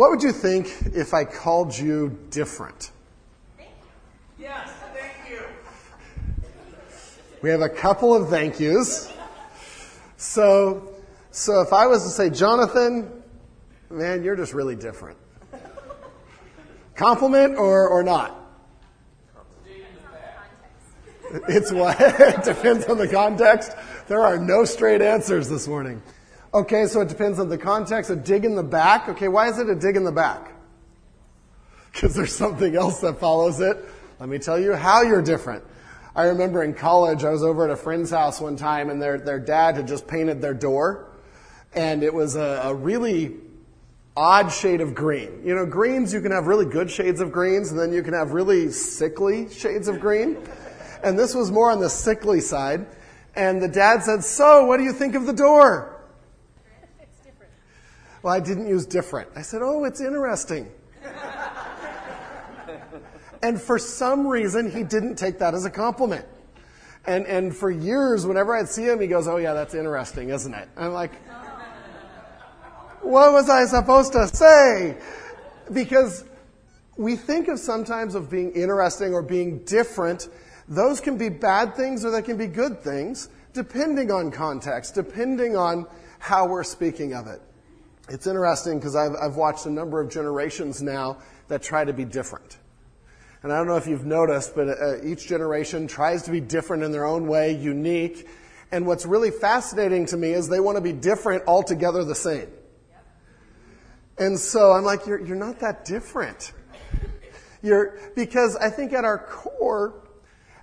What would you think if I called you different? Yes, thank you. We have a couple of thank yous. So, so if I was to say, Jonathan, man, you're just really different. Compliment or, or not? It's what? it depends on the context. There are no straight answers this morning. Okay, so it depends on the context. A dig in the back. Okay, why is it a dig in the back? Because there's something else that follows it. Let me tell you how you're different. I remember in college, I was over at a friend's house one time, and their, their dad had just painted their door. And it was a, a really odd shade of green. You know, greens, you can have really good shades of greens, and then you can have really sickly shades of green. And this was more on the sickly side. And the dad said, So, what do you think of the door? Well, I didn't use different. I said, Oh, it's interesting. and for some reason, he didn't take that as a compliment. And, and for years, whenever I'd see him, he goes, Oh, yeah, that's interesting, isn't it? I'm like, What was I supposed to say? Because we think of sometimes of being interesting or being different. Those can be bad things or they can be good things, depending on context, depending on how we're speaking of it. It's interesting because I've, I've watched a number of generations now that try to be different. And I don't know if you've noticed, but uh, each generation tries to be different in their own way, unique. And what's really fascinating to me is they want to be different altogether the same. And so I'm like, you're, you're not that different. You're, because I think at our core,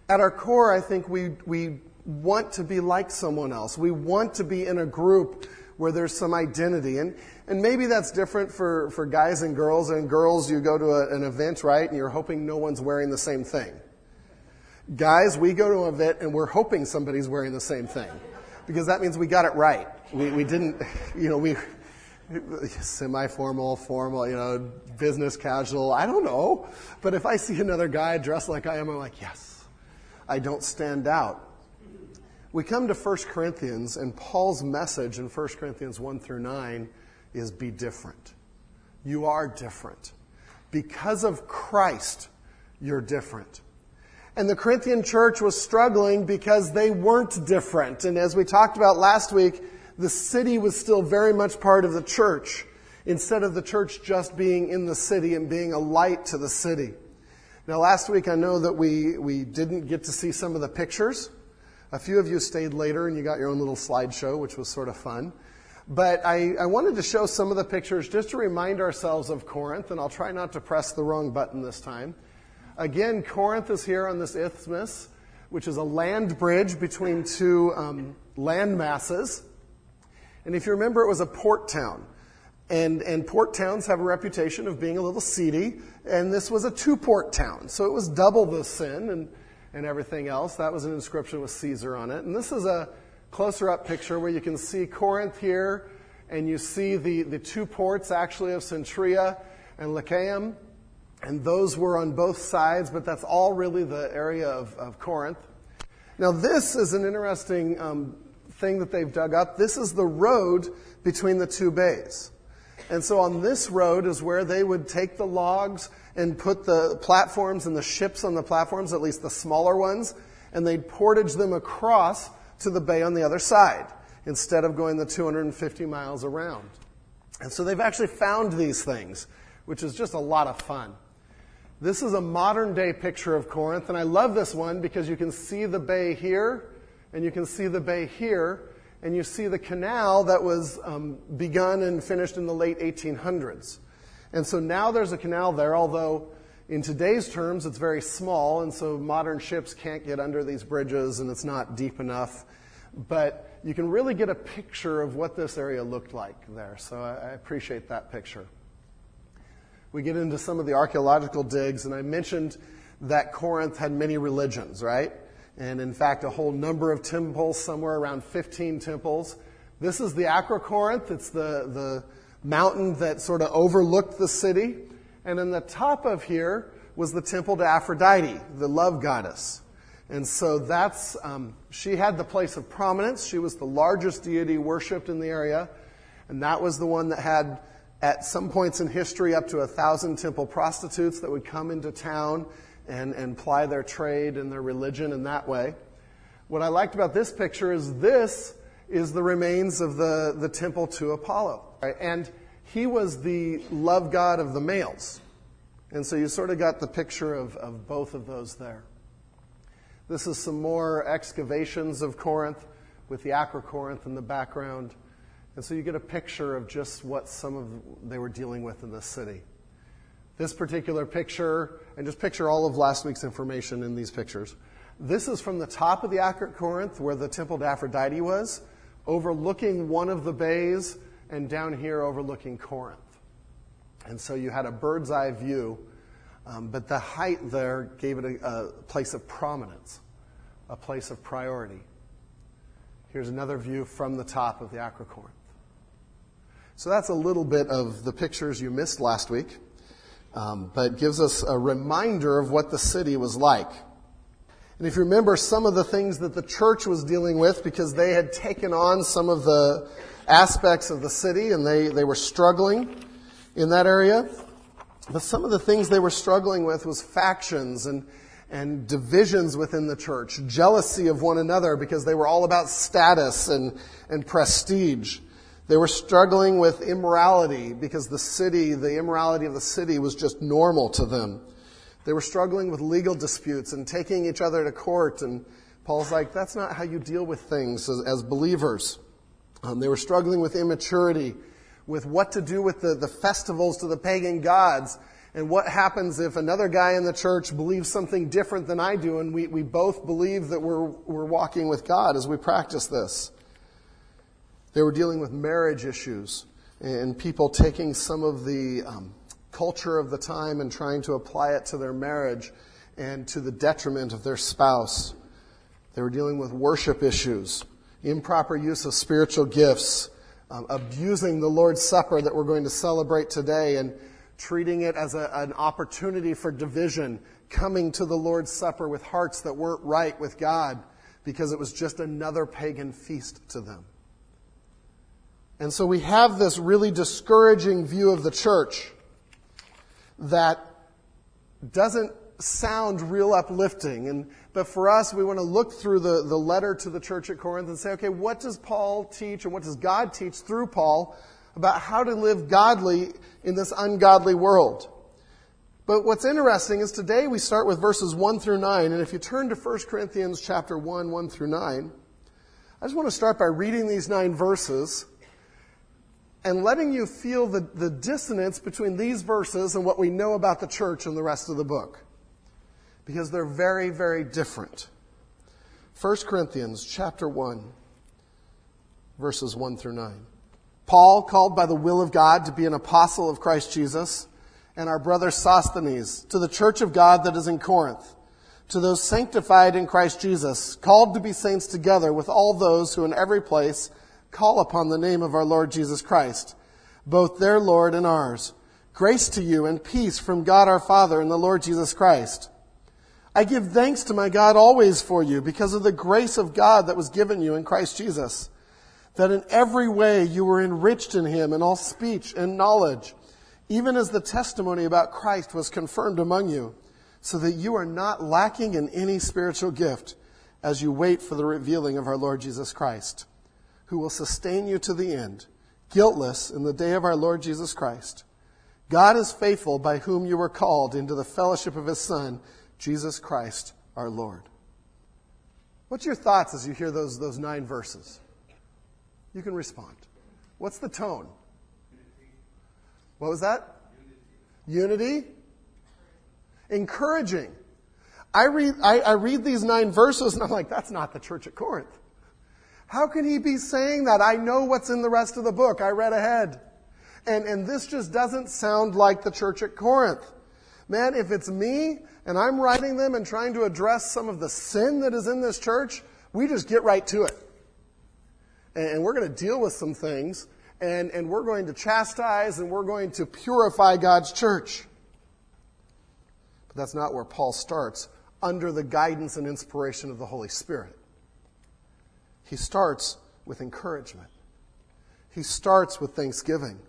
at our core, I think we, we want to be like someone else. We want to be in a group where there's some identity. And, and maybe that's different for, for guys and girls. And girls, you go to a, an event, right, and you're hoping no one's wearing the same thing. Guys, we go to an event and we're hoping somebody's wearing the same thing. Because that means we got it right. We, we didn't, you know, we, semi-formal, formal, you know, business casual, I don't know. But if I see another guy dressed like I am, I'm like, yes, I don't stand out. We come to 1 Corinthians, and Paul's message in 1 Corinthians 1 through 9 is be different. You are different. Because of Christ, you're different. And the Corinthian church was struggling because they weren't different. And as we talked about last week, the city was still very much part of the church instead of the church just being in the city and being a light to the city. Now, last week I know that we, we didn't get to see some of the pictures. A few of you stayed later and you got your own little slideshow, which was sort of fun. But I, I, wanted to show some of the pictures just to remind ourselves of Corinth, and I'll try not to press the wrong button this time. Again, Corinth is here on this isthmus, which is a land bridge between two um, land masses. And if you remember, it was a port town. And, and port towns have a reputation of being a little seedy, and this was a two port town. So it was double the sin and, and everything else. That was an inscription with Caesar on it. And this is a closer up picture where you can see Corinth here, and you see the, the two ports actually of Cenchrea and Lechaeum. And those were on both sides, but that's all really the area of, of Corinth. Now, this is an interesting um, thing that they've dug up. This is the road between the two bays. And so on this road is where they would take the logs and put the platforms and the ships on the platforms, at least the smaller ones, and they'd portage them across to the bay on the other side instead of going the 250 miles around. And so they've actually found these things, which is just a lot of fun. This is a modern day picture of Corinth, and I love this one because you can see the bay here, and you can see the bay here, and you see the canal that was um, begun and finished in the late 1800s. And so now there's a canal there, although in today's terms it's very small, and so modern ships can't get under these bridges, and it's not deep enough. But you can really get a picture of what this area looked like there, so I, appreciate that picture we get into some of the archaeological digs, and I mentioned that Corinth had many religions, right? And in fact, a whole number of temples, somewhere around 15 temples. This is the Acrocorinth. It's the, the mountain that sort of overlooked the city. And in the top of here was the temple to Aphrodite, the love goddess. And so that's, um, she had the place of prominence. She was the largest deity worshipped in the area. And that was the one that had at some points in history, up to a thousand temple prostitutes that would come into town and, and ply their trade and their religion in that way. What I liked about this picture is this is the remains of the, the temple to Apollo. Right? And he was the love god of the males. And so you sort of got the picture of, of both of those there. This is some more excavations of Corinth with the Acrocorinth in the background. And so you get a picture of just what some of they were dealing with in this city. This particular picture, and just picture all of last week's information in these pictures. This is from the top of the Acrocorinth where the temple to Aphrodite was, overlooking one of the bays, and down here overlooking Corinth. And so you had a bird's eye view, um, but the height there gave it a, a place of prominence, a place of priority. Here's another view from the top of the Acrocorinth. So that's a little bit of the pictures you missed last week, um, but gives us a reminder of what the city was like. And if you remember some of the things that the church was dealing with, because they had taken on some of the aspects of the city and they, they were struggling in that area. But some of the things they were struggling with was factions and, and divisions within the church, jealousy of one another because they were all about status and, and prestige. They were struggling with immorality because the city, the immorality of the city was just normal to them. They were struggling with legal disputes and taking each other to court. And Paul's like, that's not how you deal with things as, as believers. Um, they were struggling with immaturity, with what to do with the, the festivals to the pagan gods. And what happens if another guy in the church believes something different than I do, and we, we both believe that we're, we're walking with God as we practice this? They were dealing with marriage issues and people taking some of the um, culture of the time and trying to apply it to their marriage and to the detriment of their spouse. They were dealing with worship issues, improper use of spiritual gifts, um, abusing the Lord's Supper that we're going to celebrate today and treating it as a, an opportunity for division, coming to the Lord's Supper with hearts that weren't right with God because it was just another pagan feast to them. And so we have this really discouraging view of the church that doesn't sound real uplifting. And, but for us, we want to look through the, the letter to the church at Corinth and say, okay, what does Paul teach and what does God teach through Paul about how to live godly in this ungodly world? But what's interesting is today we start with verses 1 through 9. And if you turn to 1 Corinthians chapter 1, 1 through 9, I just want to start by reading these nine verses and letting you feel the, the dissonance between these verses and what we know about the church and the rest of the book. Because they're very, very different. 1 Corinthians chapter 1, verses 1 through 9. Paul, called by the will of God to be an apostle of Christ Jesus, and our brother Sosthenes, to the church of God that is in Corinth, to those sanctified in Christ Jesus, called to be saints together with all those who in every place call upon the name of our Lord Jesus Christ, both their Lord and ours. Grace to you and peace from God our Father and the Lord Jesus Christ. I give thanks to my God always for you because of the grace of God that was given you in Christ Jesus, that in every way you were enriched in him in all speech and knowledge, even as the testimony about Christ was confirmed among you, so that you are not lacking in any spiritual gift as you wait for the revealing of our Lord Jesus Christ who will sustain you to the end, guiltless in the day of our Lord Jesus Christ. God is faithful by whom you were called into the fellowship of his Son, Jesus Christ our Lord. What's your thoughts as you hear those, those nine verses? You can respond. What's the tone? What was that? Unity. Unity? Encouraging. I read, I, I read these nine verses and I'm like, that's not the church at Corinth. How can he be saying that? I know what's in the rest of the book. I read ahead. And, and this just doesn't sound like the church at Corinth. Man, if it's me and I'm writing them and trying to address some of the sin that is in this church, we just get right to it. And, we're going to deal with some things and, and we're going to chastise and we're going to purify God's church. But that's not where Paul starts under the guidance and inspiration of the Holy Spirit. He starts with encouragement. He starts with thanksgiving.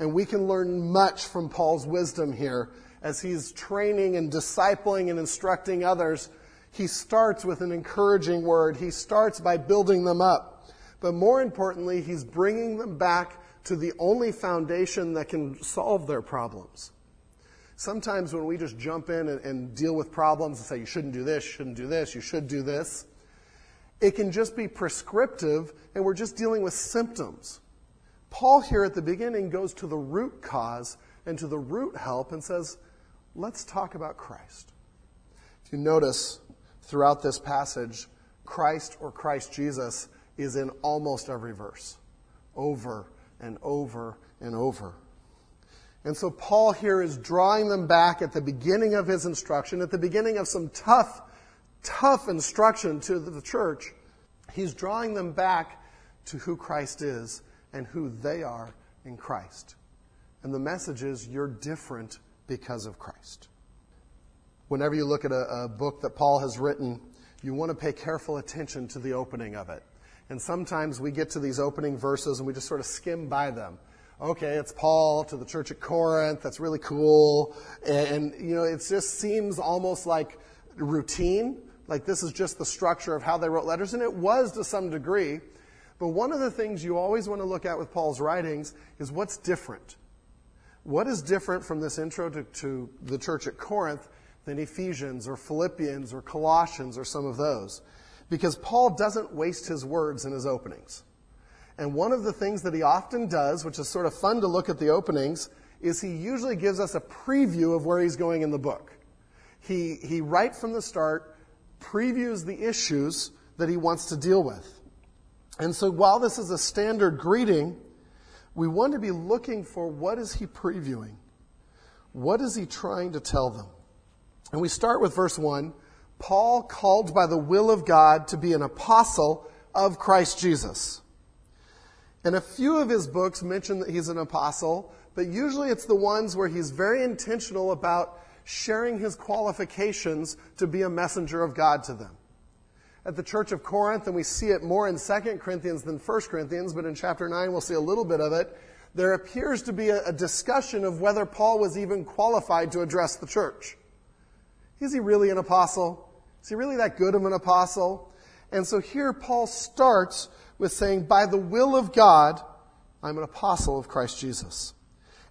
And we can learn much from Paul's wisdom here as he's training and discipling and instructing others. He starts with an encouraging word. He starts by building them up. But more importantly, he's bringing them back to the only foundation that can solve their problems. Sometimes when we just jump in and, and, deal with problems and say, you shouldn't do this, you shouldn't do this, you should do this, it can just be prescriptive and we're just dealing with symptoms. Paul here at the beginning goes to the root cause and to the root help and says, let's talk about Christ. If you notice throughout this passage, Christ or Christ Jesus is in almost every verse, over and over and over. And so Paul here is drawing them back at the beginning of his instruction, at the beginning of some tough, tough instruction to the church. He's drawing them back to who Christ is and who they are in Christ. And the message is you're different because of Christ. Whenever you look at a, a book that Paul has written, you want to pay careful attention to the opening of it. And sometimes we get to these opening verses and we just sort of skim by them. Okay, it's Paul to the church at Corinth. That's really cool. And, and, you know, it just seems almost like routine. Like this is just the structure of how they wrote letters. And it was to some degree. But one of the things you always want to look at with Paul's writings is what's different. What is different from this intro to, to the church at Corinth than Ephesians or Philippians or Colossians or some of those? because Paul doesn't waste his words in his openings. And one of the things that he often does, which is sort of fun to look at the openings, is he usually gives us a preview of where he's going in the book. He, he right from the start previews the issues that he wants to deal with. And so while this is a standard greeting, we want to be looking for what is he previewing? What is he trying to tell them? And we start with verse 1 Paul called by the will of God to be an apostle of Christ Jesus. And a few of his books mention that he's an apostle, but usually it's the ones where he's very intentional about sharing his qualifications to be a messenger of God to them. At the church of Corinth, and we see it more in 2 Corinthians than 1 Corinthians, but in chapter 9 we'll see a little bit of it, there appears to be a, a discussion of whether Paul was even qualified to address the church. Is he really an apostle? Is he really that good of an apostle? And so here Paul starts with saying, By the will of God, I'm an apostle of Christ Jesus.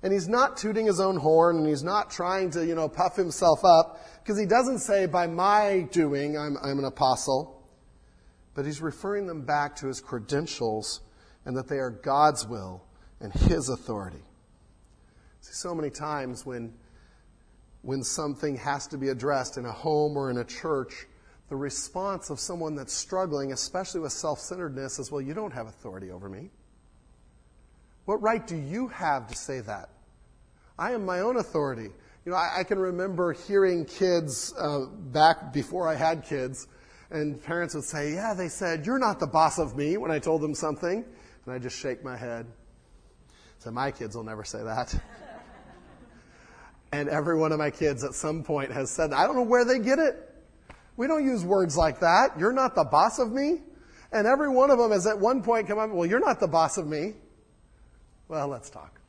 And he's not tooting his own horn and he's not trying to, you know, puff himself up because he doesn't say, By my doing, I'm, I'm an apostle. But he's referring them back to his credentials and that they are God's will and his authority. See, so many times when when something has to be addressed in a home or in a church, the response of someone that's struggling, especially with self centeredness, is, Well, you don't have authority over me. What right do you have to say that? I am my own authority. You know, I, I can remember hearing kids uh, back before I had kids, and parents would say, Yeah, they said, You're not the boss of me when I told them something. And I just shake my head. So my kids will never say that. And every one of my kids at some point has said, I don't know where they get it. We don't use words like that. You're not the boss of me. And every one of them has at one point come up, well, you're not the boss of me. Well, let's talk.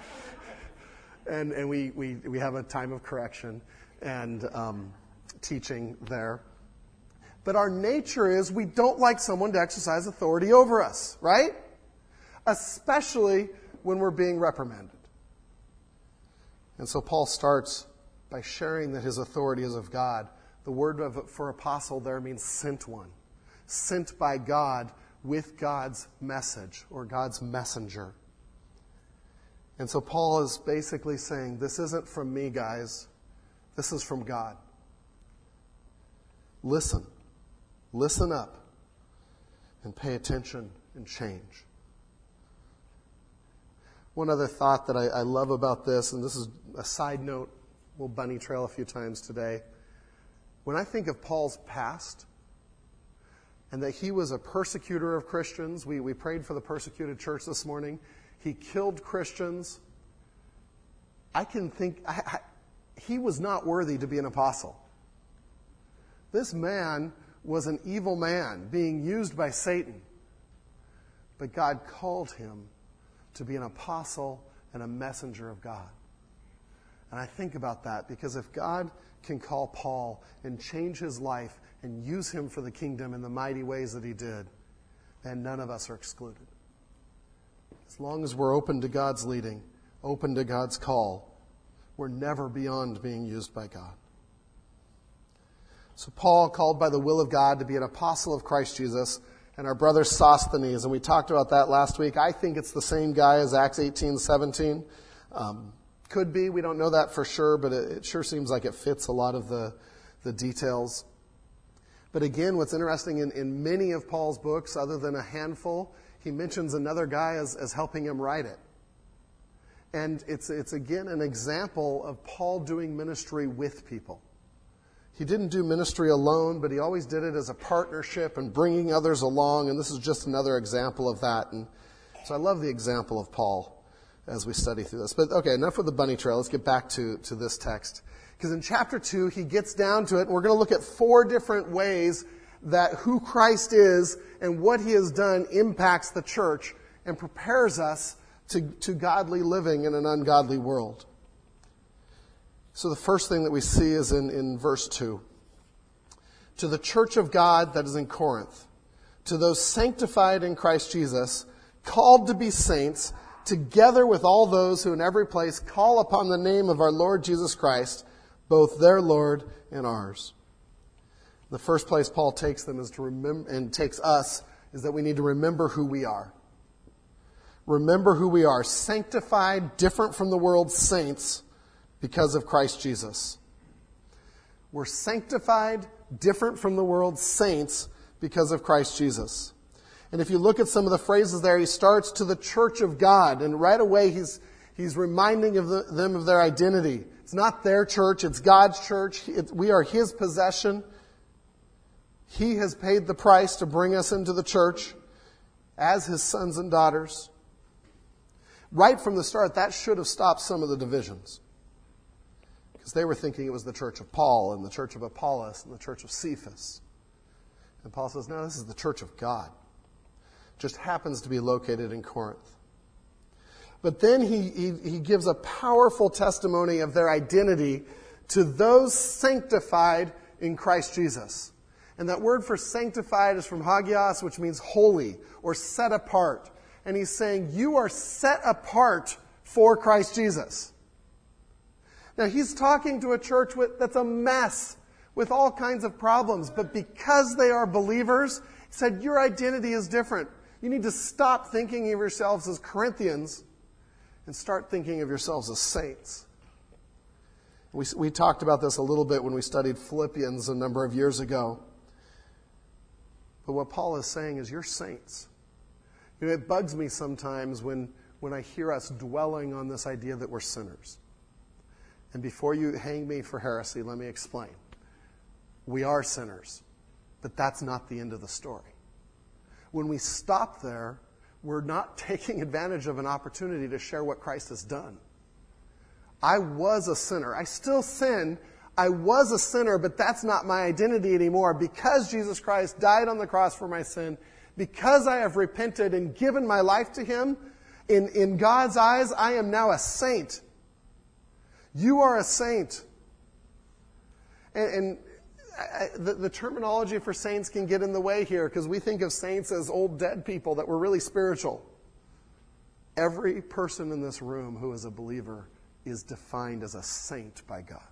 and and we, we, we have a time of correction and um, teaching there. But our nature is we don't like someone to exercise authority over us, right? Especially when we're being reprimanded. And so Paul starts by sharing that his authority is of God. The word for apostle there means sent one, sent by God with God's message or God's messenger. And so Paul is basically saying, This isn't from me, guys. This is from God. Listen. Listen up and pay attention and change. One other thought that I, I love about this, and this is a side note, we'll bunny trail a few times today. When I think of Paul's past, and that he was a persecutor of Christians, we, we prayed for the persecuted church this morning. He killed Christians. I can think, I, I, he was not worthy to be an apostle. This man was an evil man being used by Satan. But God called him to be an apostle and a messenger of God. And I think about that because if God can call Paul and change his life and use him for the kingdom in the mighty ways that he did, then none of us are excluded. As long as we're open to God's leading, open to God's call, we're never beyond being used by God. So, Paul, called by the will of God to be an apostle of Christ Jesus, and our brother Sosthenes, and we talked about that last week. I think it's the same guy as Acts 18 17. Um, could be, we don't know that for sure, but it, it sure seems like it fits a lot of the, the details. But again, what's interesting in, in many of Paul's books, other than a handful, he mentions another guy as, as helping him write it. And it's, it's again an example of Paul doing ministry with people. He didn't do ministry alone, but he always did it as a partnership and bringing others along. And this is just another example of that. And so I love the example of Paul as we study through this. But okay, enough with the bunny trail. Let's get back to, to this text. Because in chapter 2, he gets down to it, and we're going to look at four different ways that who Christ is and what he has done impacts the church and prepares us to, to godly living in an ungodly world. So the first thing that we see is in, in verse 2. To the church of God that is in Corinth, to those sanctified in Christ Jesus, called to be saints, together with all those who in every place call upon the name of our Lord Jesus Christ, both their Lord and ours. The first place Paul takes them is to remember, and takes us, is that we need to remember who we are. Remember who we are, sanctified, different from the world's saints because of Christ Jesus. We're sanctified, different from the world's saints because of Christ Jesus. And if you look at some of the phrases there, he starts to the church of God, and right away he's, he's reminding of the, them of their identity. It's not their church, it's God's church. It, we are his possession. He has paid the price to bring us into the church as his sons and daughters. Right from the start, that should have stopped some of the divisions. Because they were thinking it was the church of Paul and the church of Apollos and the church of Cephas. And Paul says, no, this is the church of God just happens to be located in Corinth. But then he, he, he, gives a powerful testimony of their identity to those sanctified in Christ Jesus. And that word for sanctified is from hagios, which means holy or set apart. And he's saying, You are set apart for Christ Jesus. Now, he's talking to a church with, that's a mess with all kinds of problems, but because they are believers, he said, Your identity is different. You need to stop thinking of yourselves as Corinthians and start thinking of yourselves as saints. We, we talked about this a little bit when we studied Philippians a number of years ago. But what Paul is saying is, you're saints. You know, it bugs me sometimes when, when I hear us dwelling on this idea that we're sinners. And before you hang me for heresy, let me explain. We are sinners, but that's not the end of the story. When we stop there, we're not taking advantage of an opportunity to share what Christ has done. I was a sinner. I still sin. I was a sinner, but that's not my identity anymore. Because Jesus Christ died on the cross for my sin, because I have repented and given my life to Him, in, in God's eyes, I am now a saint. You are a saint. And, and I, the, the, terminology for saints can get in the way here because we think of saints as old dead people that were really spiritual. Every person in this room who is a believer is defined as a saint by God.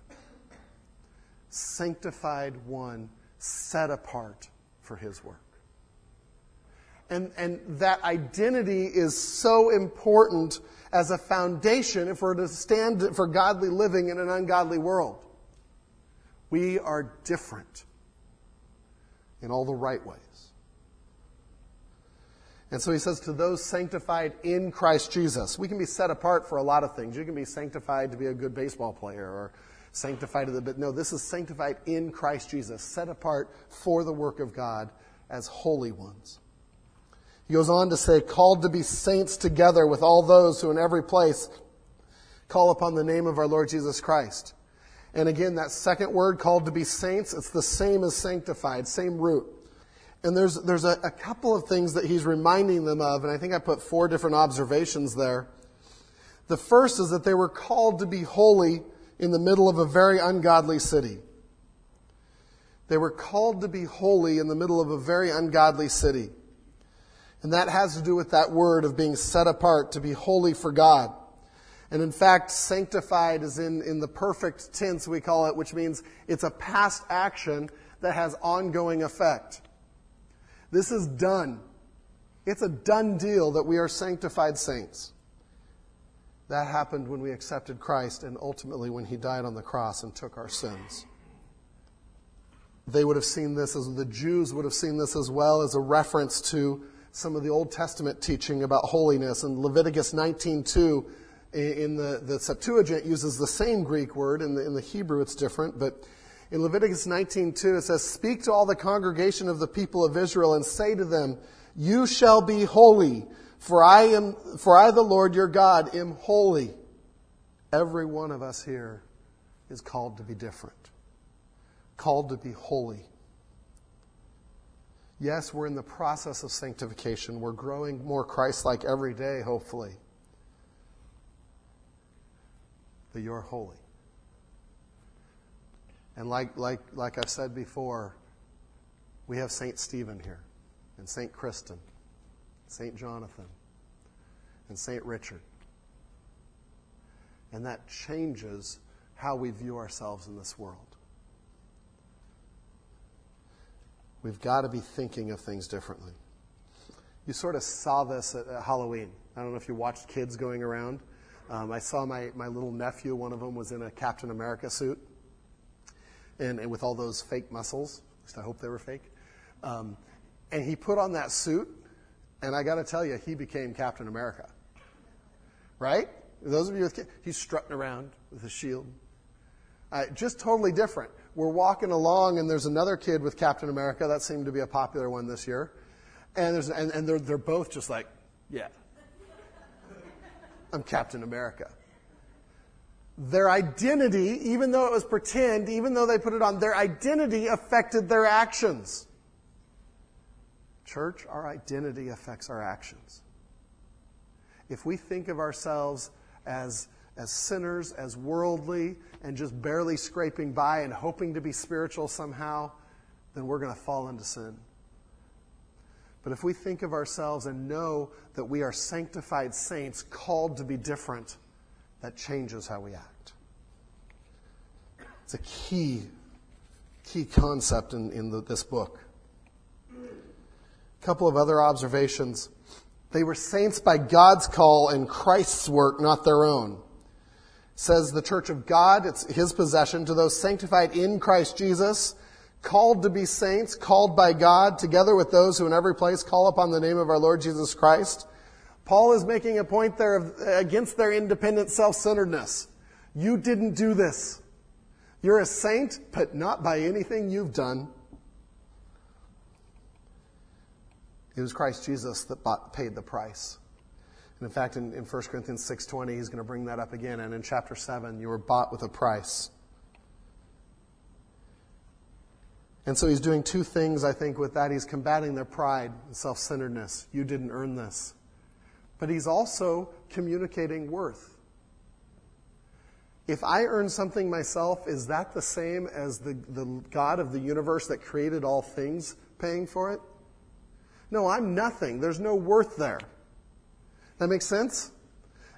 Sanctified one, set apart for his work. And, and that identity is so important as a foundation if we're to stand for godly living in an ungodly world. We are different in all the right ways. And so he says to those sanctified in Christ Jesus, we can be set apart for a lot of things. You can be sanctified to be a good baseball player or sanctified to the but no, this is sanctified in Christ Jesus, set apart for the work of God as holy ones. He goes on to say, called to be saints together with all those who in every place call upon the name of our Lord Jesus Christ. And again, that second word called to be saints, it's the same as sanctified, same root. And there's, there's a, a couple of things that he's reminding them of, and I think I put four different observations there The first is that they were called to be holy in the middle of a very ungodly city. They were called to be holy in the middle of a very ungodly city. And that has to do with that word of being set apart to be holy for God. And in fact, sanctified is in, in the perfect tense, we call it, which means it's a past action that has ongoing effect. This is done. It's a done deal that we are sanctified saints. That happened when we accepted Christ and ultimately when he died on the cross and took our sins. They would have seen this as the Jews would have seen this as well as a reference to some of the Old Testament teaching about holiness. And Leviticus 19:2 in the, the Septuagint uses the same Greek word. In the, in the Hebrew, it's different. But in Leviticus 19:2, it says, Speak to all the congregation of the people of Israel and say to them, You shall be holy, for I am, for I, the Lord your God, am holy. Every one of us here is called to be different, called to be holy. Yes, we're in the process of sanctification. We're growing more Christ like every day, hopefully. But you're holy. And like, like, like I've said before, we have St. Stephen here, and St. Kristen, St. Jonathan, and St. Richard. And that changes how we view ourselves in this world. We've got to be thinking of things differently. You sort of saw this at, at Halloween. I don't know if you watched kids going around. Um, I saw my, my little nephew, one of them was in a Captain America suit, and, and with all those fake muscles. At least I hope they were fake. Um, and he put on that suit, and I got to tell you, he became Captain America. Right? Those of you with kids, he's strutting around with a shield. Uh, just totally different we're walking along and there's another kid with Captain America. That seemed to be a popular one this year. And, there's, and, and they're, they're both just like, yeah, I'm Captain America. Their identity, even though it was pretend, even though they put it on, their identity affected their actions. Church, our identity affects our actions. If we think of ourselves as as sinners, as worldly, and just barely scraping by and hoping to be spiritual somehow, then we're going to fall into sin. But if we think of ourselves and know that we are sanctified saints called to be different, that changes how we act. It's a key, key concept in, in the, this book. A couple of other observations. They were saints by God's call and Christ's work, not their own says the church of God, it's his possession to those sanctified in Christ Jesus, called to be saints, called by God, together with those who in every place call upon the name of our Lord Jesus Christ. Paul is making a point there of, against their independent self-centeredness. You didn't do this. You're a saint, but not by anything you've done. It was Christ Jesus that bought, paid the price. And in fact, in, in 1 Corinthians 6.20, he's going to bring that up again. And in chapter 7, you were bought with a price. And so he's doing two things, I think, with that. He's combating their pride and self centeredness. You didn't earn this. But he's also communicating worth. If I earn something myself, is that the same as the, the God of the universe that created all things paying for it? No, I'm nothing. There's no worth there. That makes sense?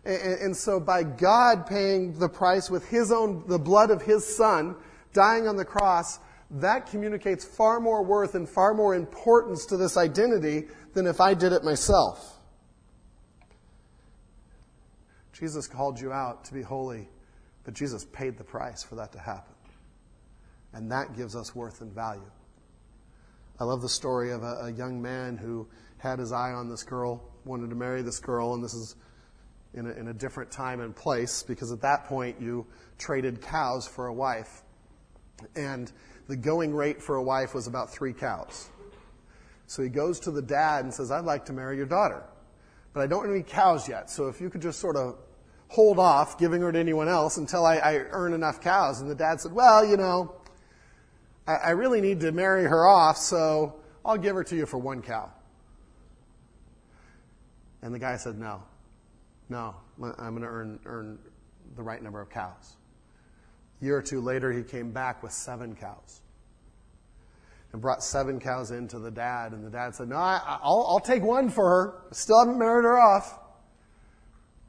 And, and, so by God paying the price with his own, the blood of his son, dying on the cross, that communicates far more worth and far more importance to this identity than if I did it myself. Jesus called you out to be holy, but Jesus paid the price for that to happen. And that gives us worth and value. I love the story of a, a young man who had his eye on this girl wanted to marry this girl, and this is in a, in a different time and place because at that point you traded cows for a wife. And the going rate for a wife was about three cows. So he goes to the dad and says, I'd like to marry your daughter, but I don't have any cows yet. So if you could just sort of hold off giving her to anyone else until I, I earn enough cows. And the dad said, Well, you know, I, I really need to marry her off, so I'll give her to you for one cow. And the guy said, No. No, I'm going to earn, earn the right number of cows. A year or two later, he came back with seven cows and brought seven cows in to the dad. And the dad said, No, I, will I'll take one for her. Still haven't married her off.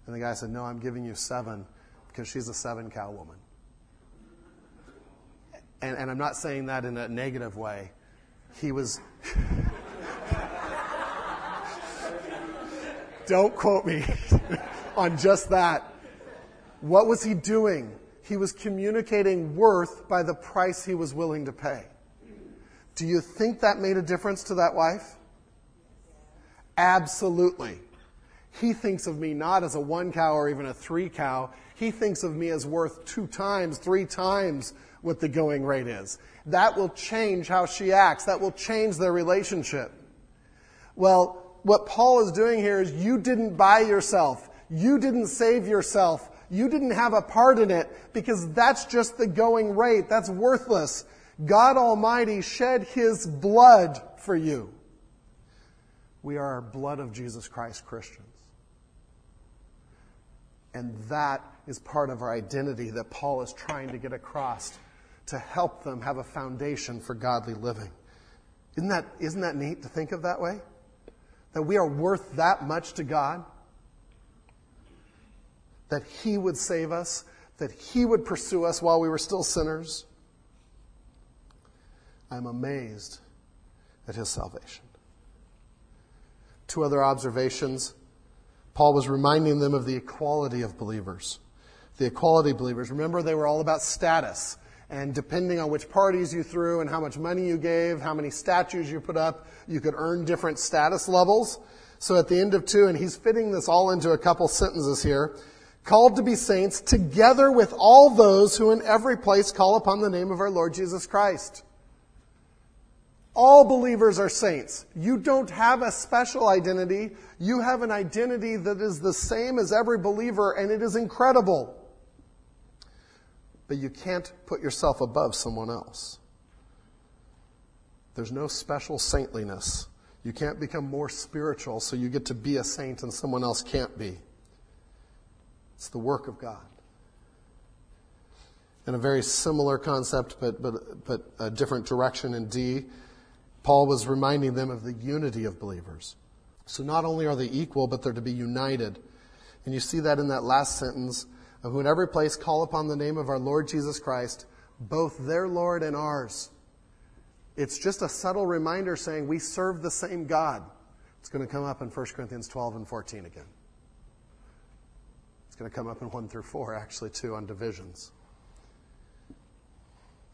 And the guy said, No, I'm giving you seven because she's a seven cow woman. And, and I'm not saying that in a negative way. He was. Don't quote me on just that. What was he doing? He was communicating worth by the price he was willing to pay. Do you think that made a difference to that wife? Absolutely. He thinks of me not as a one cow or even a three cow. He thinks of me as worth two times, three times what the going rate is. That will change how she acts. That will change their relationship. Well, what Paul is doing here is you didn't buy yourself. You didn't save yourself. You didn't have a part in it because that's just the going rate. That's worthless. God Almighty shed His blood for you. We are blood of Jesus Christ Christians. And that is part of our identity that Paul is trying to get across to help them have a foundation for godly living. Isn't that, isn't that neat to think of that way? That we are worth that much to God? That He would save us? That He would pursue us while we were still sinners? I'm amazed at His salvation. Two other observations. Paul was reminding them of the equality of believers. The equality believers. Remember, they were all about status. And depending on which parties you threw and how much money you gave, how many statues you put up, you could earn different status levels. So at the end of two, and he's fitting this all into a couple sentences here, called to be saints together with all those who in every place call upon the name of our Lord Jesus Christ. All believers are saints. You don't have a special identity. You have an identity that is the same as every believer, and it is incredible but you can't put yourself above someone else. There's no special saintliness. You can't become more spiritual so you get to be a saint and someone else can't be. It's the work of God. In a very similar concept, but, but, but a different direction in D, Paul was reminding them of the unity of believers. So not only are they equal, but they're to be united. And you see that in that last sentence who in every place call upon the name of our Lord Jesus Christ, both their Lord and ours. It's just a subtle reminder saying we serve the same God. It's going to come up in 1 Corinthians 12 and 14 again. It's going to come up in 1 through 4, actually, too, on divisions.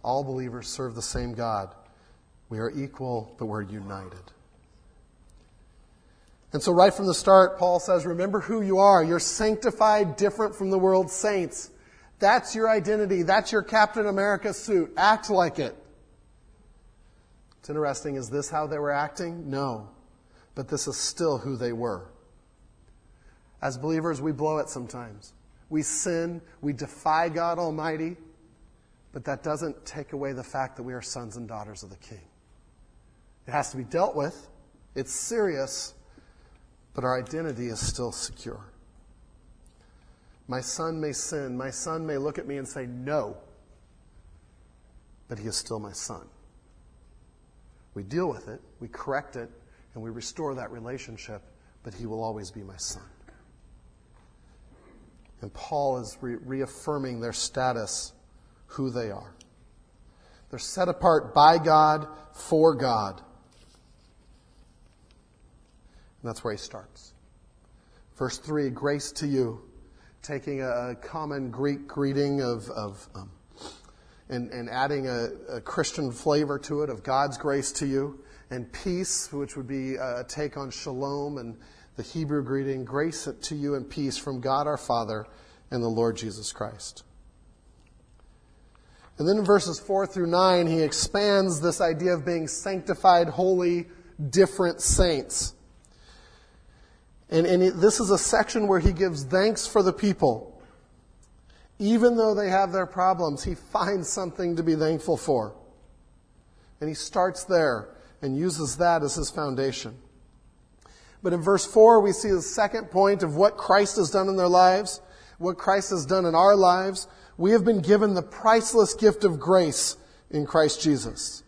All believers serve the same God. We are equal, but we're united. And so, right from the start, Paul says, Remember who you are. You're sanctified, different from the world's saints. That's your identity. That's your Captain America suit. Act like it. It's interesting. Is this how they were acting? No. But this is still who they were. As believers, we blow it sometimes. We sin, we defy God Almighty, but that doesn't take away the fact that we are sons and daughters of the King. It has to be dealt with. It's serious, but our identity is still secure. My son may sin. My son may look at me and say, no. But he is still my son. We deal with it, we correct it, and we restore that relationship, but he will always be my son. And Paul is re- reaffirming their status, who they are. They're set apart by God, for God. And that's where he starts. Verse 3 Grace to you, taking a common Greek greeting of, of um, and, and adding a, a, Christian flavor to it of God's grace to you, and peace, which would be a take on shalom and the Hebrew greeting, grace to you and peace from God our Father and the Lord Jesus Christ. And then in verses 4 through 9, he expands this idea of being sanctified, holy, different saints. And, and this is a section where he gives thanks for the people. Even though they have their problems, he finds something to be thankful for. And he starts there and uses that as his foundation. But in verse 4, we see the second point of what Christ has done in their lives, what Christ has done in our lives. We have been given the priceless gift of grace in Christ Jesus.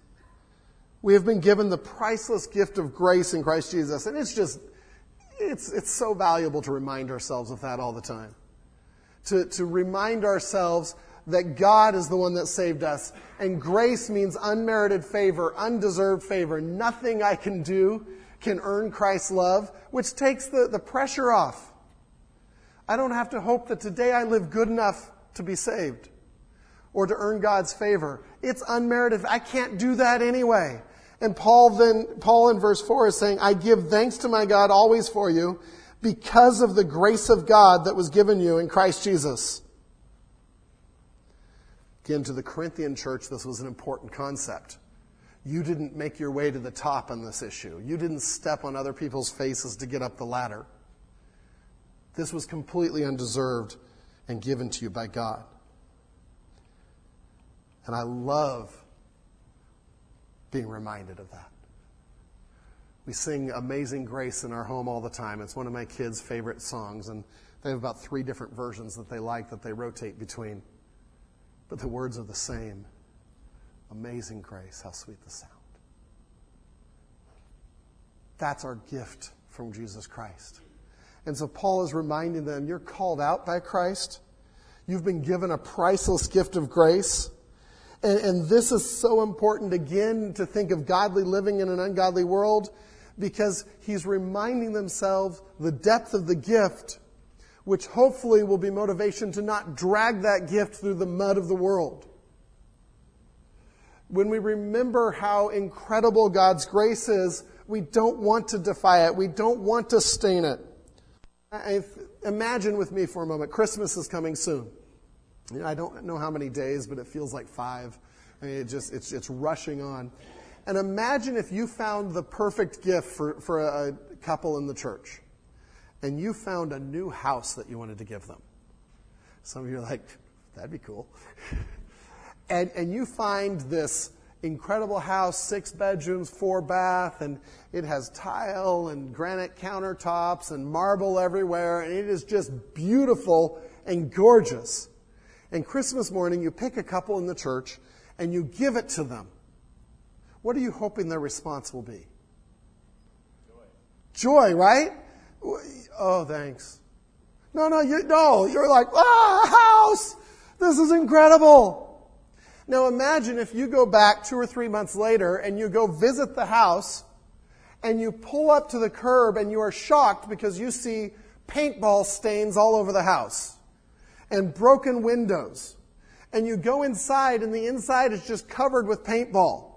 We have been given the priceless gift of grace in Christ Jesus. And it's just, it's, it's so valuable to remind ourselves of that all the time. To, to remind ourselves that God is the one that saved us. And grace means unmerited favor, undeserved favor. Nothing I can do can earn Christ's love, which takes the, the pressure off. I don't have to hope that today I live good enough to be saved or to earn God's favor. It's unmerited. I can't do that anyway. And Paul then, Paul in verse 4 is saying, I give thanks to my God always for you because of the grace of God that was given you in Christ Jesus. Again, to the Corinthian church, this was an important concept. You didn't make your way to the top on this issue. You didn't step on other people's faces to get up the ladder. This was completely undeserved and given to you by God. And I love being reminded of that. We sing Amazing Grace in our home all the time. It's one of my kids' favorite songs, and they have about three different versions that they like that they rotate between. But the words are the same Amazing Grace, how sweet the sound. That's our gift from Jesus Christ. And so Paul is reminding them you're called out by Christ. You've been given a priceless gift of grace. And, and, this is so important again to think of godly living in an ungodly world because he's reminding themselves the depth of the gift, which hopefully will be motivation to not drag that gift through the mud of the world. When we remember how incredible God's grace is, we don't want to defy it. We don't want to stain it. I, imagine with me for a moment, Christmas is coming soon. I don't know how many days, but it feels like five. I mean, it just, it's, it's rushing on. And imagine if you found the perfect gift for, for a couple in the church and you found a new house that you wanted to give them. Some of you are like, that'd be cool. and, and you find this incredible house, six bedrooms, four bath, and it has tile and granite countertops and marble everywhere, and it is just beautiful and gorgeous. And Christmas morning, you pick a couple in the church and you give it to them. What are you hoping their response will be? Joy. Joy, right? Oh, thanks. No, no, you, no. You're like, ah, house. This is incredible. Now imagine if you go back two or three months later and you go visit the house and you pull up to the curb and you are shocked because you see paintball stains all over the house and broken windows. And you go inside, and the inside is just covered with paintball.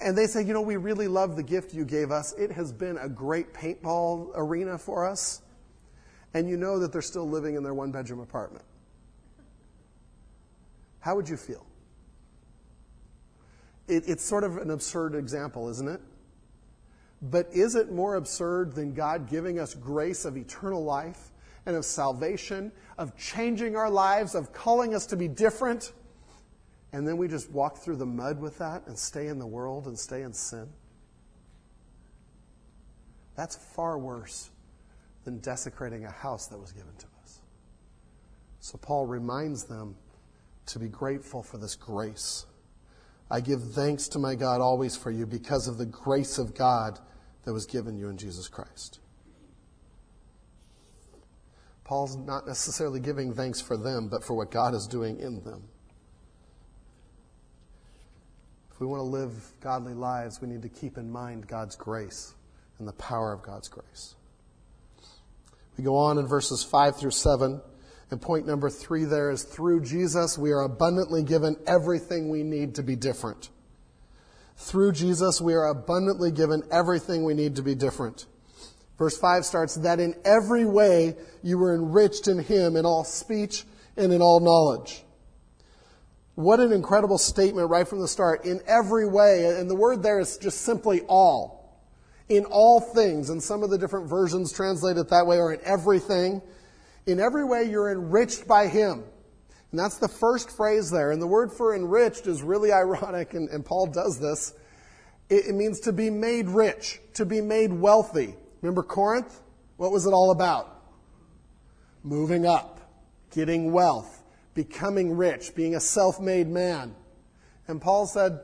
And they say, You know, we really love the gift you gave us. It has been a great paintball arena for us. And you know that they're still living in their one bedroom apartment. How would you feel? It, it's sort of an absurd example, isn't it? But is it more absurd than God giving us grace of eternal life and of salvation, of changing our lives, of calling us to be different, and then we just walk through the mud with that and stay in the world and stay in sin? That's far worse than desecrating a house that was given to us. So Paul reminds them to be grateful for this grace. I give thanks to my God always for you because of the grace of God that was given you in Jesus Christ. Paul's not necessarily giving thanks for them, but for what God is doing in them. If we want to live godly lives, we need to keep in mind God's grace and the power of God's grace. We go on in verses 5 through 7. And point number three there is through Jesus, we are abundantly given everything we need to be different. Through Jesus, we are abundantly given everything we need to be different. Verse 5 starts, that in every way you were enriched in him in all speech and in all knowledge. What an incredible statement right from the start. In every way, and the word there is just simply all. In all things, and some of the different versions translate it that way, or in everything. In every way you're enriched by him. And that's the first phrase there. And the word for enriched is really ironic, and, and Paul does this. It, it means to be made rich, to be made wealthy. Remember Corinth? What was it all about? Moving up, getting wealth, becoming rich, being a self made man. And Paul said,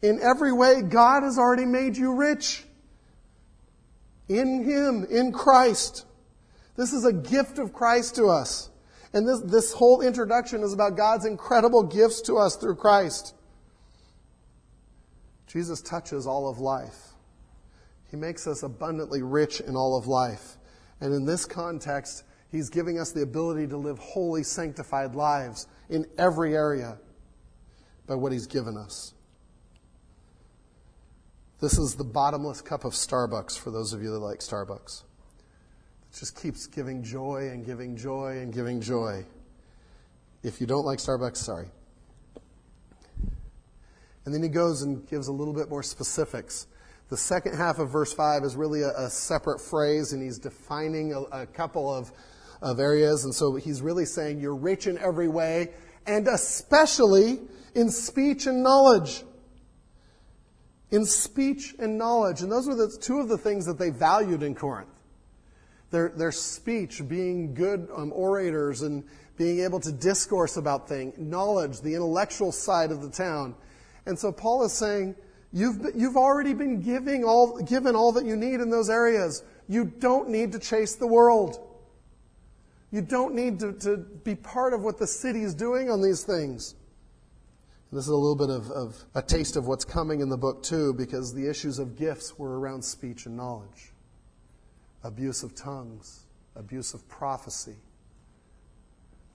in every way, God has already made you rich. In Him, in Christ. This is a gift of Christ to us. And this, this whole introduction is about God's incredible gifts to us through Christ. Jesus touches all of life. He makes us abundantly rich in all of life. And in this context, He's giving us the ability to live holy, sanctified lives in every area by what He's given us. This is the bottomless cup of Starbucks for those of you that like Starbucks. It just keeps giving joy and giving joy and giving joy. If you don't like Starbucks, sorry. And then he goes and gives a little bit more specifics. The second half of verse 5 is really a, a separate phrase, and he's defining a, a couple of, of areas. And so he's really saying, You're rich in every way, and especially in speech and knowledge in speech and knowledge. And those were the two of the things that they valued in Corinth. Their, their speech, being good um, orators and being able to discourse about things, knowledge, the intellectual side of the town. And so Paul is saying, you've, you've already been giving all, given all that you need in those areas. You don't need to chase the world. You don't need to, to be part of what the city is doing on these things. This is a little bit of, of, a taste of what's coming in the book, too, because the issues of gifts were around speech and knowledge, abuse of tongues, abuse of prophecy,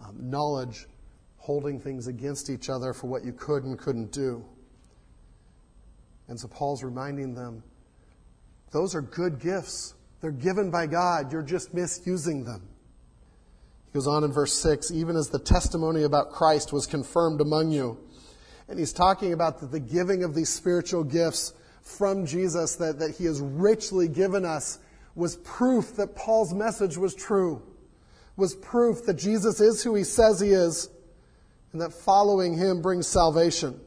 um, knowledge holding things against each other for what you could and couldn't do. And so Paul's reminding them those are good gifts. They're given by God. You're just misusing them. He goes on in verse 6 even as the testimony about Christ was confirmed among you and he's talking about the, the giving of these spiritual gifts from Jesus that, that he has richly given us was proof that Paul's message was true, was proof that Jesus is who he says he is, and that following him brings salvation.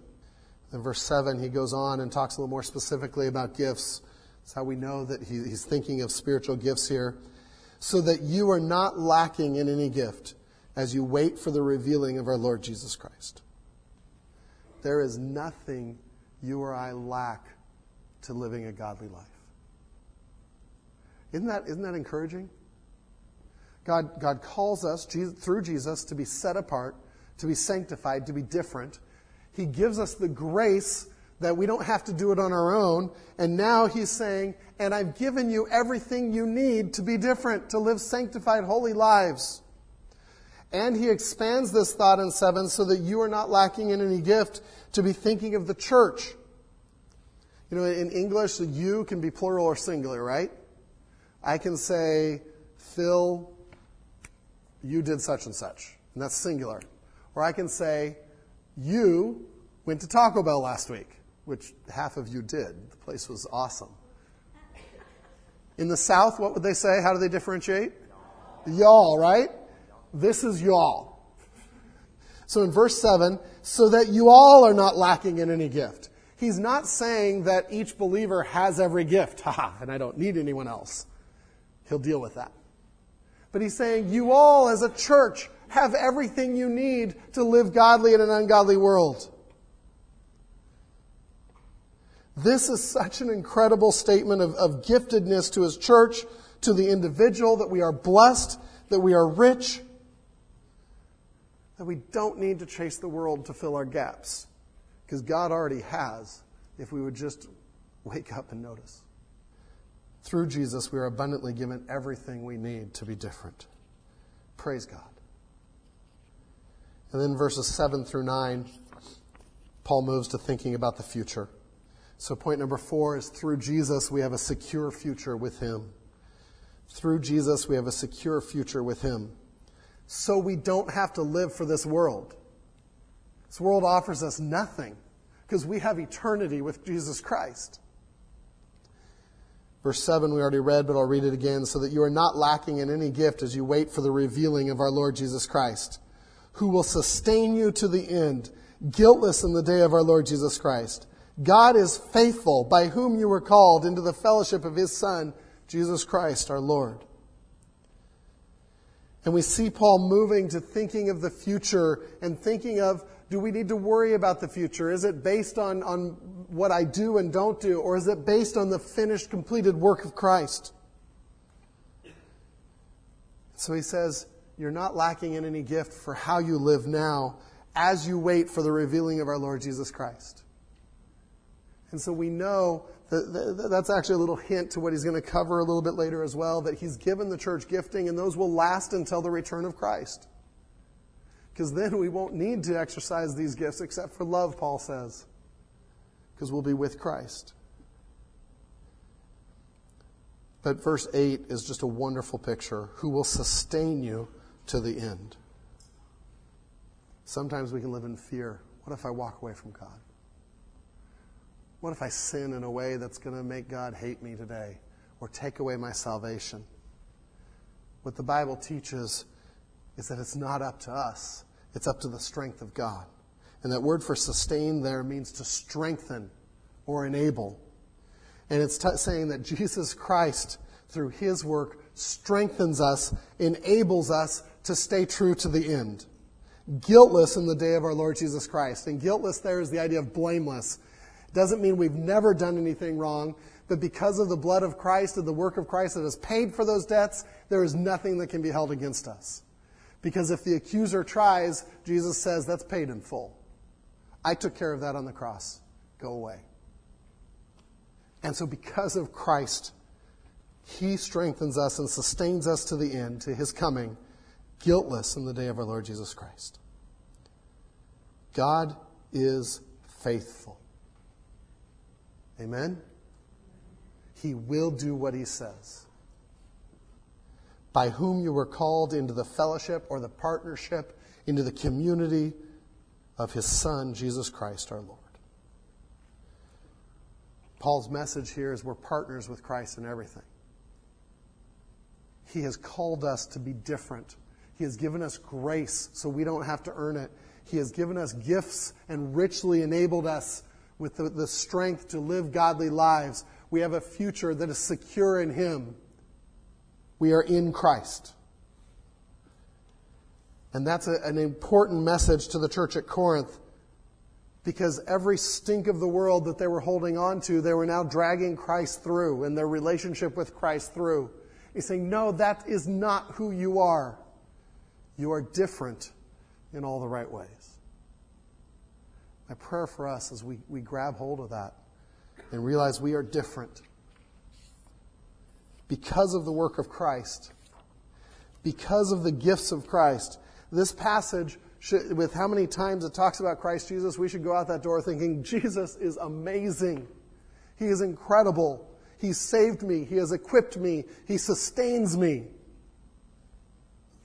In verse 7, he goes on and talks a little more specifically about gifts. That's how we know that he, he's thinking of spiritual gifts here. So that you are not lacking in any gift as you wait for the revealing of our Lord Jesus Christ. There is nothing you or I lack to living a godly life. Isn't that, isn't that encouraging? God, God calls us Jesus, through Jesus to be set apart, to be sanctified, to be different. He gives us the grace that we don't have to do it on our own. And now He's saying, and I've given you everything you need to be different, to live sanctified, holy lives. And he expands this thought in 7 so that you are not lacking in any gift to be thinking of the church. You know, in English, the you can be plural or singular, right? I can say, Phil, you did such and such, and that's singular. Or I can say, you went to Taco Bell last week, which half of you did. The place was awesome. In the South, what would they say? How do they differentiate? Y'all, right? This is y'all. So in verse 7, so that you all are not lacking in any gift. He's not saying that each believer has every gift, haha, and I don't need anyone else. He'll deal with that. But he's saying you all as a church have everything you need to live godly in an ungodly world. This is such an incredible statement of, of giftedness to his church, to the individual, that we are blessed, that we are rich, that we don't need to chase the world to fill our gaps because God already has if we would just wake up and notice. Through Jesus, we are abundantly given everything we need to be different. Praise God. And then verses 7 through 9, Paul moves to thinking about the future. So, point number four is through Jesus, we have a secure future with Him. Through Jesus, we have a secure future with Him so we don't have to live for this world. This world offers us nothing because we have eternity with Jesus Christ. Verse 7 we already read, but I'll read it again. So that you are not lacking in any gift as you wait for the revealing of our Lord Jesus Christ, who will sustain you to the end, guiltless in the day of our Lord Jesus Christ. God is faithful, by whom you were called into the fellowship of his Son, Jesus Christ our Lord. And we see Paul moving to thinking of the future and thinking of do we need to worry about the future? Is it based on, on what I do and don't do, or is it based on the finished, completed work of Christ? So he says, You're not lacking in any gift for how you live now as you wait for the revealing of our Lord Jesus Christ. And so we know that that's actually a little hint to what he's going to cover a little bit later as well that he's given the church gifting, and those will last until the return of Christ. Because then we won't need to exercise these gifts except for love, Paul says, because we'll be with Christ. But verse 8 is just a wonderful picture who will sustain you to the end. Sometimes we can live in fear. What if I walk away from God? What if I sin in a way that's going to make God hate me today or take away my salvation? What the Bible teaches is that it's not up to us, it's up to the strength of God. And that word for sustain there means to strengthen or enable. And it's t- saying that Jesus Christ, through his work, strengthens us, enables us to stay true to the end. Guiltless in the day of our Lord Jesus Christ. And guiltless there is the idea of blameless. Doesn't mean we've never done anything wrong, but because of the blood of Christ and the work of Christ that has paid for those debts, there is nothing that can be held against us. Because if the accuser tries, Jesus says, that's paid in full. I took care of that on the cross. Go away. And so, because of Christ, He strengthens us and sustains us to the end, to His coming, guiltless in the day of our Lord Jesus Christ. God is faithful. Amen? He will do what he says. By whom you were called into the fellowship or the partnership, into the community of his Son, Jesus Christ our Lord. Paul's message here is we're partners with Christ in everything. He has called us to be different. He has given us grace so we don't have to earn it. He has given us gifts and richly enabled us with the, the strength to live godly lives. We have a future that is secure in Him. We are in Christ. And that's a, an important message to the church at Corinth because every stink of the world that they were holding on to, they were now dragging Christ through and their relationship with Christ through. He's saying, No, that is not who you are. You are different in all the right ways. My prayer for us is we, we grab hold of that and realize we are different because of the work of Christ, because of the gifts of Christ. This passage, should, with how many times it talks about Christ Jesus, we should go out that door thinking, Jesus is amazing. He is incredible. He saved me. He has equipped me. He sustains me.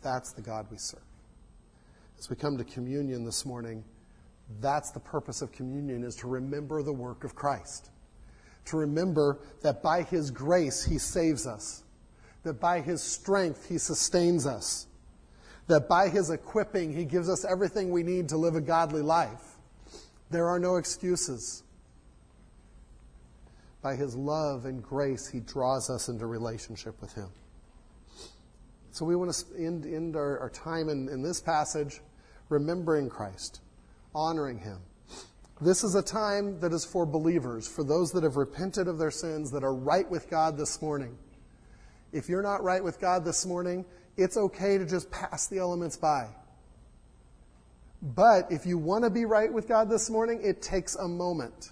That's the God we serve. As we come to communion this morning, that's the purpose of communion is to remember the work of Christ. To remember that by his grace he saves us. That by his strength he sustains us. That by his equipping he gives us everything we need to live a godly life. There are no excuses. By his love and grace he draws us into relationship with him. So we want to end, end our, our time in, in this passage remembering Christ honoring Him. This is a time that is for believers, for those that have repented of their sins, that are right with God this morning. If you're not right with God this morning, it's okay to just pass the elements by. But if you want to be right with God this morning, it takes a moment.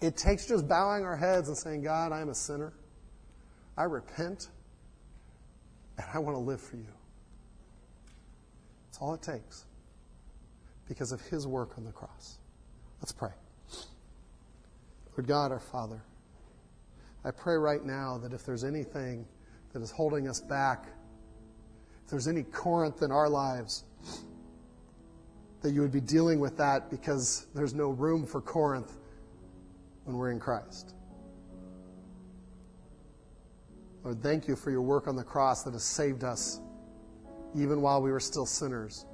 It takes just bowing our heads and saying, God, I'm a sinner. I repent, and I want to live for you. That's all it takes because of his work on the cross. Let's pray. Lord God, our Father, I pray right now that if there's anything that is holding us back, if there's any Corinth in our lives, that you would be dealing with that because there's no room for Corinth when we're in Christ. Lord, thank you for your work on the cross that has saved us even while we were still sinners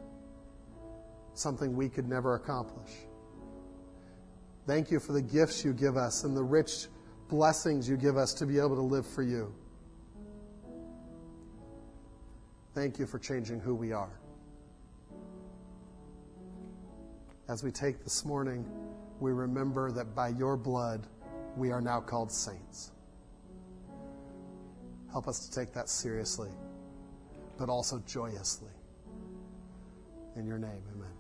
something we could never accomplish. Thank you for the gifts you give us and the rich blessings you give us to be able to live for you. Thank you for changing who we are. As we take this morning, we remember that by your blood, we are now called saints. Help us to take that seriously, but also joyously. In your name, amen.